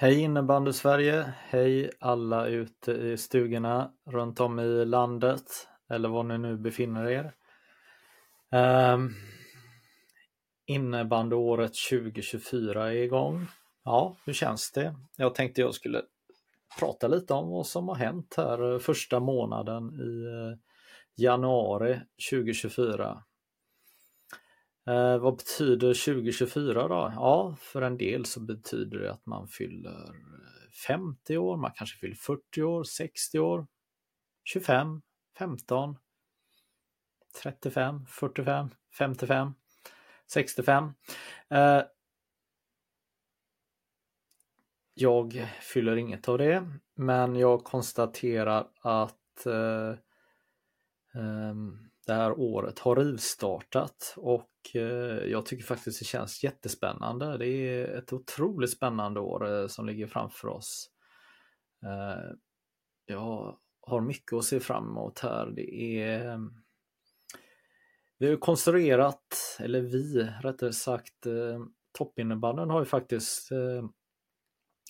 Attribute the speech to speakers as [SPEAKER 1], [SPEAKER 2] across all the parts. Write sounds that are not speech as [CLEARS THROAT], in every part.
[SPEAKER 1] Hej innebandy Sverige! Hej alla ute i stugorna runt om i landet eller var ni nu befinner er. Um, innebandyåret 2024 är igång. Ja, hur känns det? Jag tänkte jag skulle prata lite om vad som har hänt här eh, första månaden i eh, januari 2024. Eh, vad betyder 2024 då? Ja, för en del så betyder det att man fyller eh, 50 år, man kanske fyller 40 år, 60 år, 25, 15, 35, 45, 55, 65. Eh, jag fyller inget av det, men jag konstaterar att eh, um, det här året har rivstartat och eh, jag tycker faktiskt det känns jättespännande. Det är ett otroligt spännande år eh, som ligger framför oss. Eh, jag har mycket att se fram emot här. Det är vi har konstruerat, eller vi rättare sagt, toppinnebanden har ju faktiskt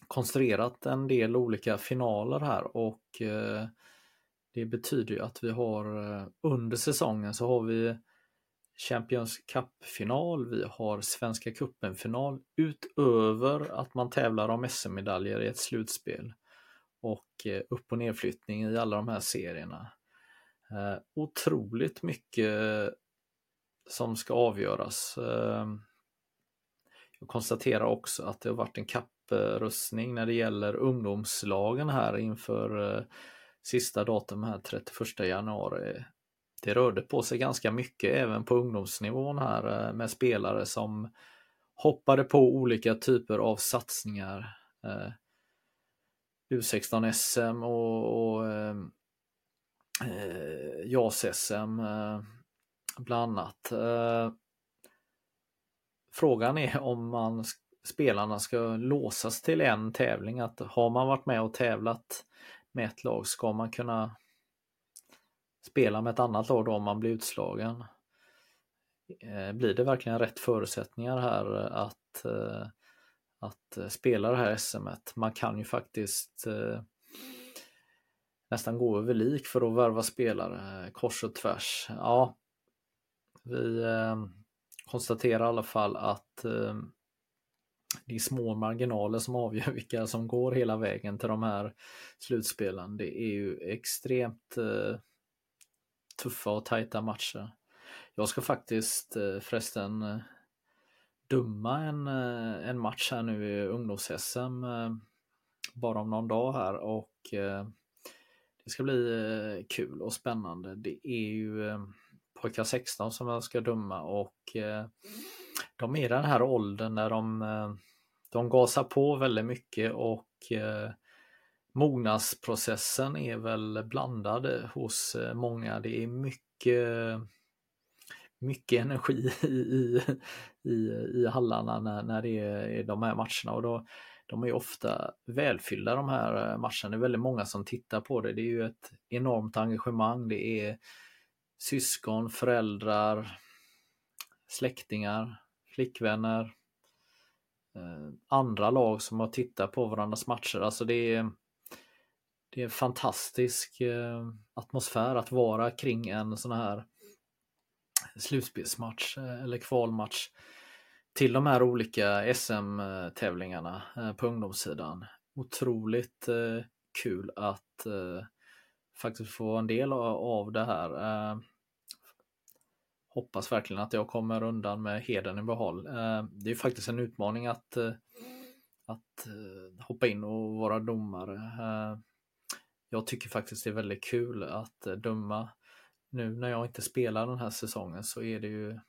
[SPEAKER 1] konstruerat en del olika finaler här och det betyder ju att vi har eh, under säsongen så har vi Champions Cup-final, vi har Svenska cupen-final utöver att man tävlar om SM-medaljer i ett slutspel och eh, upp och nedflyttning i alla de här serierna. Eh, otroligt mycket som ska avgöras. Ehm, jag konstaterar också att det har varit en kapprustning när det gäller ungdomslagen här inför sista datum här 31 januari. Det rörde på sig ganska mycket även på ungdomsnivån här eh, med spelare som hoppade på olika typer av satsningar. Eh, U16-SM och, och eh, eh JAS-SM eh, bland annat. Eh, frågan är om man spelarna ska låsas till en tävling. Att har man varit med och tävlat med ett lag ska man kunna spela med ett annat lag då om man blir utslagen. Eh, blir det verkligen rätt förutsättningar här att, eh, att spela det här SMet? Man kan ju faktiskt eh, nästan gå över lik för att värva spelare kors och tvärs. Ja, vi konstaterar i alla fall att det är små marginaler som avgör [LAUGHS] vilka som går hela vägen till de här slutspelen. Det är ju extremt eh, tuffa och tajta matcher. Jag ska faktiskt eh, förresten eh, dumma en, eh, en match här nu i ungdoms-SM eh, bara om någon dag här och eh, det ska bli kul och spännande. Det är ju pojkar 16 som jag ska döma och de är i den här åldern när de, eh, de gasar på väldigt mycket och eh, mognadsprocessen är väl blandad hos eh, många. Det är mycket mycket energi i, i, i hallarna när, när det är de här matcherna och då, de är ofta välfyllda de här matcherna. Det är väldigt många som tittar på det. Det är ju ett enormt engagemang. Det är syskon, föräldrar, släktingar, flickvänner, eh, andra lag som har tittat på varandras matcher. Alltså det är, det är en fantastisk eh, atmosfär att vara kring en sån här slutspelsmatch eh, eller kvalmatch till de här olika SM-tävlingarna på ungdomssidan. Otroligt kul att faktiskt få en del av det här hoppas verkligen att jag kommer undan med heden i behåll. Eh, det är faktiskt en utmaning att, eh, att eh, hoppa in och vara domare. Jag tycker faktiskt det är väldigt kul att döma. Nu när jag inte spelar den här säsongen så är det ju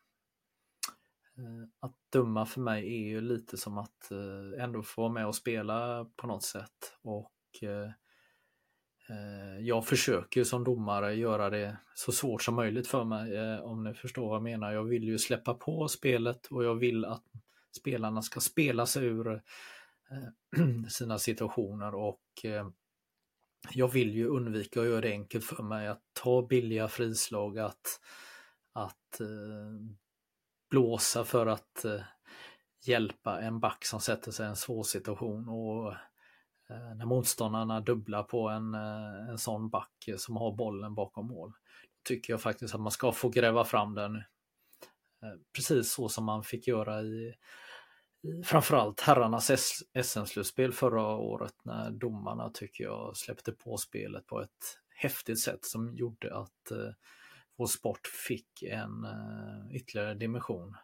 [SPEAKER 1] att döma för mig är ju lite som att ändå få vara med och spela på något sätt och Eh, jag försöker som domare göra det så svårt som möjligt för mig, eh, om ni förstår vad jag menar. Jag vill ju släppa på spelet och jag vill att spelarna ska spela sig ur eh, [CLEARS THROAT] sina situationer och jag vill ju undvika att göra det enkelt för mig att ta billiga frislag, att, att blåsa för att hjälpa en back som sätter sig i en svår situation och Eh, när motståndarna dubblar på en, eh, en sån back som har bollen bakom mål. Tycker jag faktiskt att man ska få gräva fram den. Eh, precis så som man fick göra i, i framförallt herrarnas SM-slutspel förra året när domarna tycker jag släppte på spelet på ett häftigt sätt som gjorde att vår sport fick en ytterligare dimension.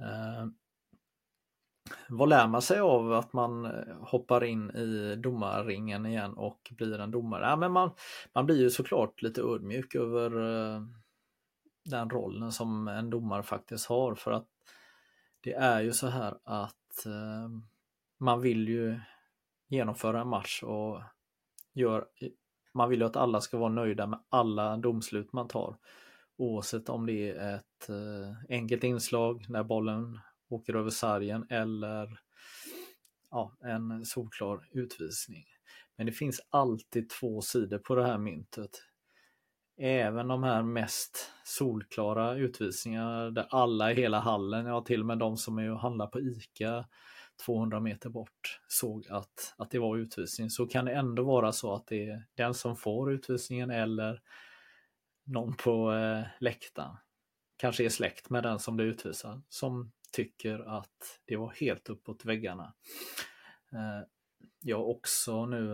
[SPEAKER 1] Eh, vad lär man sig av att man eh, hoppar in i domarringen igen och blir en domare? Ja, men man, man blir ju såklart lite ödmjuk över eh, den rollen som en domare faktiskt har för att det är ju så här att eh, man vill ju genomföra en match och gör, man vill ju att alla ska vara nöjda med alla domslut man tar. Oavsett om det är ett enkelt inslag när bollen åker över sargen eller ja, en solklar utvisning. Men det finns alltid två sidor på det här myntet. Även de här mest solklara utvisningarna där alla i hela hallen, ja till och med de som är och handlar på ICA 200 meter bort såg att, att det var utvisning så kan det ändå vara så att det är den som får utvisningen eller någon på eh, läktaren, kanske är släkt med den som blir utvisad, som tycker att det var helt uppåt väggarna. Eh, jag har också nu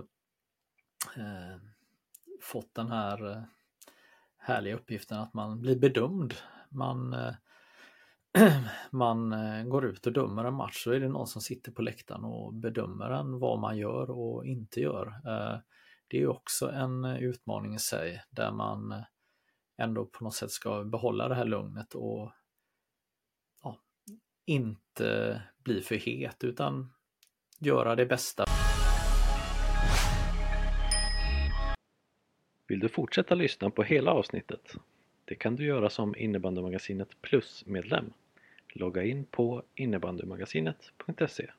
[SPEAKER 1] eh, fått den här eh, härliga uppgiften att man blir bedömd. Man, [CLEARS THROAT] man går ut och dömer en match så är det någon som sitter på läktaren och bedömer en vad man gör och inte gör. Det är också en utmaning i sig där man ändå på något sätt ska behålla det här lugnet och inte bli för het utan göra det bästa.
[SPEAKER 2] Vill du fortsätta lyssna på hela avsnittet? Det kan du göra som Innebandymagasinet Plus-medlem. Logga in på innebandymagasinet.se